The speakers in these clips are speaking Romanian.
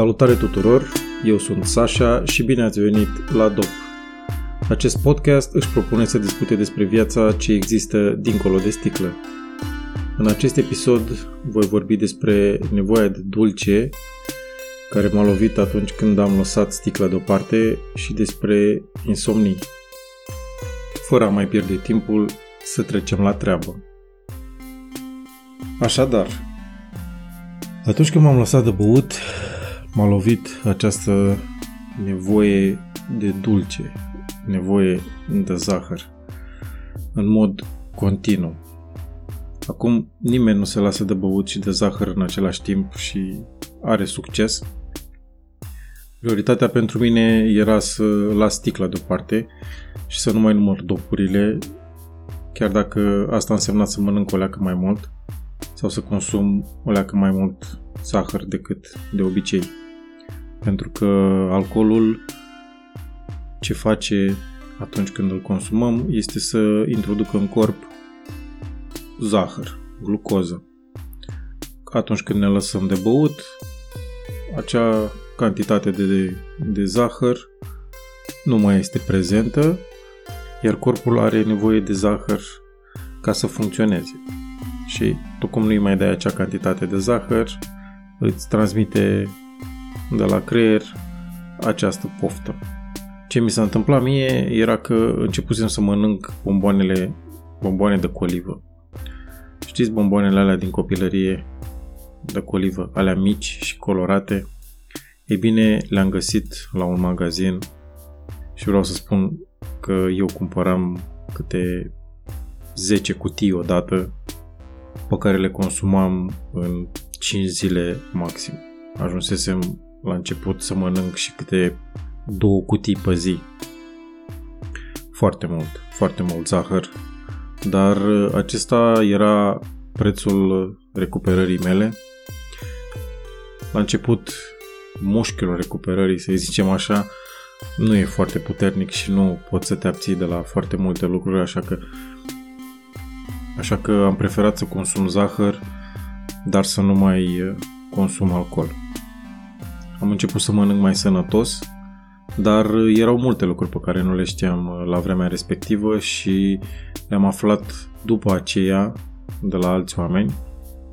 Salutare tuturor, eu sunt Sasha și bine ați venit la DOP. Acest podcast își propune să discute despre viața ce există dincolo de sticlă. În acest episod voi vorbi despre nevoia de dulce care m-a lovit atunci când am lăsat sticla deoparte și despre insomnii. Fără a mai pierde timpul, să trecem la treabă. Așadar, atunci când m-am lăsat de băut, m-a lovit această nevoie de dulce, nevoie de zahăr, în mod continuu. Acum nimeni nu se lasă de băut și de zahăr în același timp și are succes. Prioritatea pentru mine era să las sticla deoparte și să nu mai număr dopurile, chiar dacă asta însemna să mănânc o leacă mai mult sau să consum o leacă mai mult zahăr decât de obicei. Pentru că alcoolul ce face atunci când îl consumăm este să introducă în corp zahăr, glucoză. Atunci când ne lăsăm de băut, acea cantitate de, de, de zahăr nu mai este prezentă, iar corpul are nevoie de zahăr ca să funcționeze. Și tu cum nu-i mai dai acea cantitate de zahăr, îți transmite de la creier această poftă. Ce mi s-a întâmplat mie era că începusem să mănânc bomboanele, bomboane de colivă. Știți bomboanele alea din copilărie de colivă, alea mici și colorate? Ei bine, le-am găsit la un magazin și vreau să spun că eu cumpăram câte 10 cutii odată pe care le consumam în 5 zile maxim. Ajunsesem la început să mănânc și câte două cutii pe zi. Foarte mult, foarte mult zahăr. Dar acesta era prețul recuperării mele. La început, mușchiul recuperării, să zicem așa, nu e foarte puternic și nu poți să te abții de la foarte multe lucruri, așa că așa că am preferat să consum zahăr, dar să nu mai consum alcool. Am început să mănânc mai sănătos, dar erau multe lucruri pe care nu le știam uh, la vremea respectivă și le-am aflat după aceea de la alți oameni,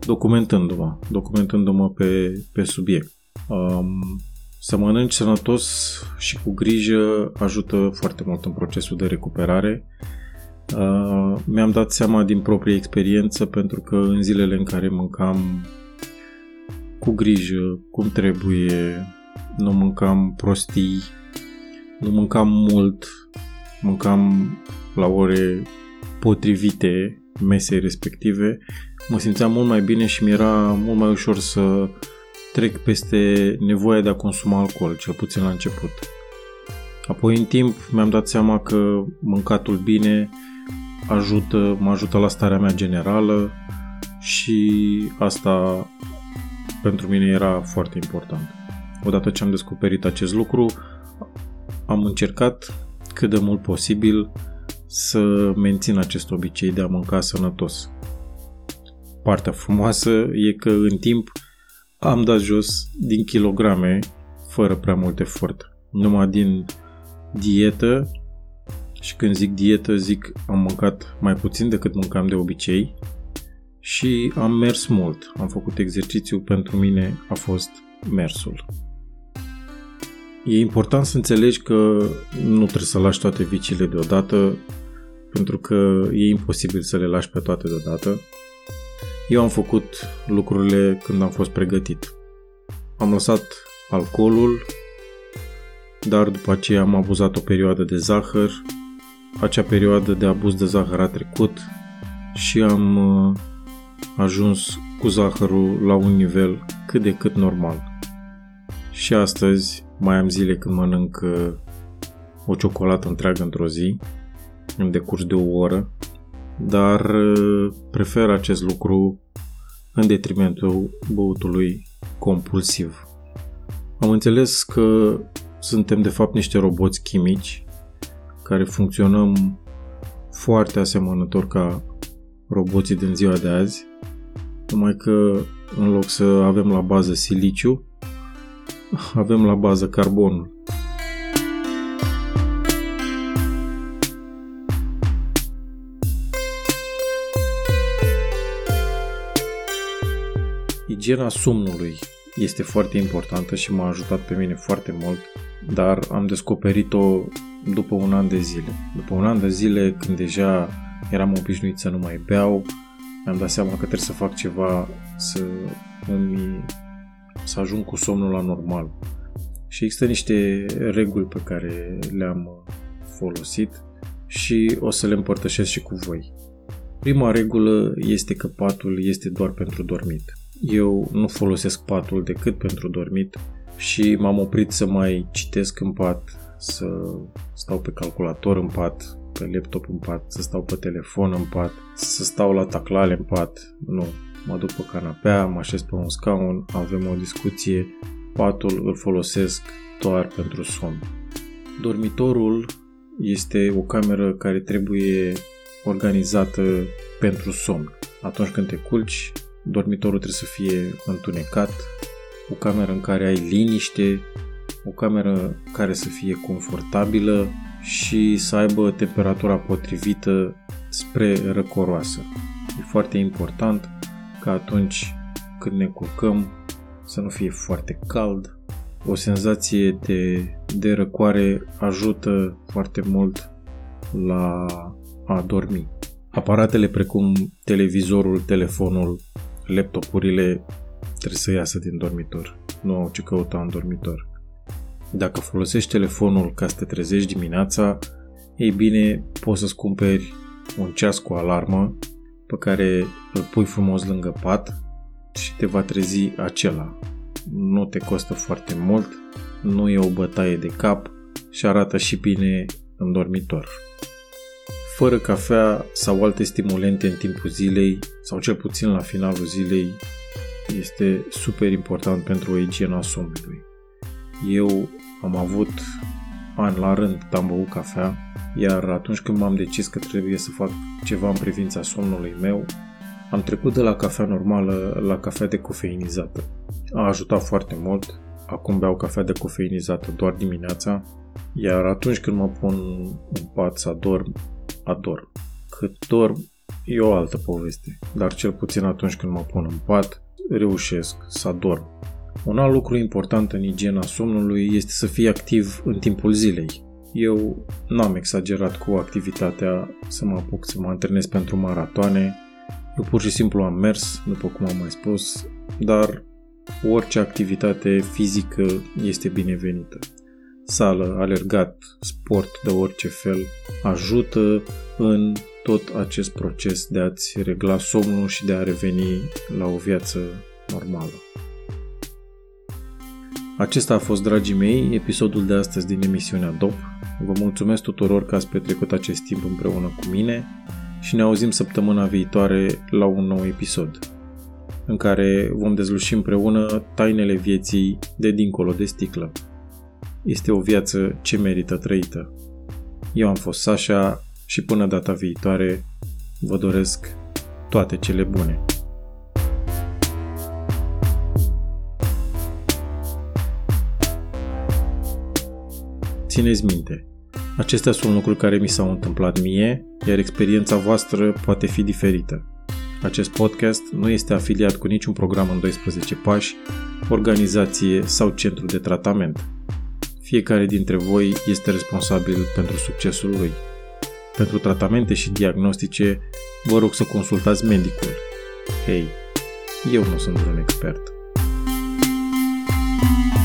documentându-mă, documentându-mă pe, pe subiect. Um, să mănânci sănătos și cu grijă ajută foarte mult în procesul de recuperare. Uh, mi-am dat seama din proprie experiență pentru că în zilele în care mâncam cu grijă, cum trebuie, nu mâncam prostii, nu mâncam mult, mâncam la ore potrivite mesei respective, mă simțeam mult mai bine și mi-era mult mai ușor să trec peste nevoia de a consuma alcool, cel puțin la început. Apoi, în timp, mi-am dat seama că mâncatul bine ajută, mă ajută la starea mea generală și asta pentru mine era foarte important. Odată ce am descoperit acest lucru, am încercat cât de mult posibil să mențin acest obicei de a mânca sănătos. Partea frumoasă e că în timp am dat jos din kilograme fără prea mult efort. Numai din dietă și când zic dietă zic am mâncat mai puțin decât mâncam de obicei și am mers mult. Am făcut exercițiu, pentru mine a fost mersul. E important să înțelegi că nu trebuie să lași toate viciile deodată, pentru că e imposibil să le lași pe toate deodată. Eu am făcut lucrurile când am fost pregătit. Am lăsat alcoolul, dar după aceea am abuzat o perioadă de zahăr. Acea perioadă de abuz de zahăr a trecut și am uh, ajuns cu zahărul la un nivel cât de cât normal. Și astăzi mai am zile când mănânc uh, o ciocolată întreagă într-o zi, în decurs de o oră, dar uh, prefer acest lucru în detrimentul băutului compulsiv. Am înțeles că suntem de fapt niște roboți chimici care funcționăm foarte asemănător ca roboții din ziua de azi, numai că în loc să avem la bază siliciu, avem la bază carbonul. Igiena somnului este foarte importantă și m-a ajutat pe mine foarte mult, dar am descoperit-o după un an de zile. După un an de zile, când deja eram obișnuit să nu mai beau, mi-am dat seama că trebuie să fac ceva să îmi să ajung cu somnul la normal. Și există niște reguli pe care le-am folosit și o să le împărtășesc și cu voi. Prima regulă este că patul este doar pentru dormit. Eu nu folosesc patul decât pentru dormit și m-am oprit să mai citesc în pat, să stau pe calculator în pat, pe laptop în pat, să stau pe telefon în pat, să stau la taclale în pat. Nu, mă duc pe canapea, mă așez pe un scaun, avem o discuție, patul îl folosesc doar pentru somn. Dormitorul este o cameră care trebuie organizată pentru somn. Atunci când te culci, dormitorul trebuie să fie întunecat, o cameră în care ai liniște, o cameră care să fie confortabilă și să aibă temperatura potrivită spre răcoroasă. E foarte important ca atunci când ne culcăm să nu fie foarte cald. O senzație de, de răcoare ajută foarte mult la a dormi. Aparatele precum televizorul, telefonul, laptopurile trebuie să iasă din dormitor. Nu au ce căuta în dormitor. Dacă folosești telefonul ca să te trezești dimineața, ei bine, poți să-ți cumperi un ceas cu alarmă pe care îl pui frumos lângă pat și te va trezi acela. Nu te costă foarte mult, nu e o bătaie de cap și arată și bine în dormitor. Fără cafea sau alte stimulente în timpul zilei, sau cel puțin la finalul zilei, este super important pentru o igiena somnului. Eu am avut ani la rând am băut cafea, iar atunci când m-am decis că trebuie să fac ceva în privința somnului meu, am trecut de la cafea normală la cafea decofeinizată. A ajutat foarte mult, acum beau cafea decofeinizată doar dimineața, iar atunci când mă pun în pat să adorm, adorm. Cât dorm e o altă poveste, dar cel puțin atunci când mă pun în pat, reușesc să adorm. Un alt lucru important în igiena somnului este să fii activ în timpul zilei. Eu n-am exagerat cu activitatea să mă apuc să mă antrenez pentru maratoane. Eu pur și simplu am mers, după cum am mai spus, dar orice activitate fizică este binevenită. Sală, alergat, sport de orice fel ajută în tot acest proces de a-ți regla somnul și de a reveni la o viață normală. Acesta a fost, dragii mei, episodul de astăzi din emisiunea DOP. Vă mulțumesc tuturor că ați petrecut acest timp împreună cu mine și ne auzim săptămâna viitoare la un nou episod, în care vom dezluși împreună tainele vieții de dincolo de sticlă. Este o viață ce merită trăită. Eu am fost Sasha și până data viitoare vă doresc toate cele bune. Țineți minte, acestea sunt lucruri care mi s-au întâmplat mie, iar experiența voastră poate fi diferită. Acest podcast nu este afiliat cu niciun program în 12 pași, organizație sau centru de tratament. Fiecare dintre voi este responsabil pentru succesul lui. Pentru tratamente și diagnostice, vă rog să consultați medicul. Hei, eu nu sunt un expert. thank you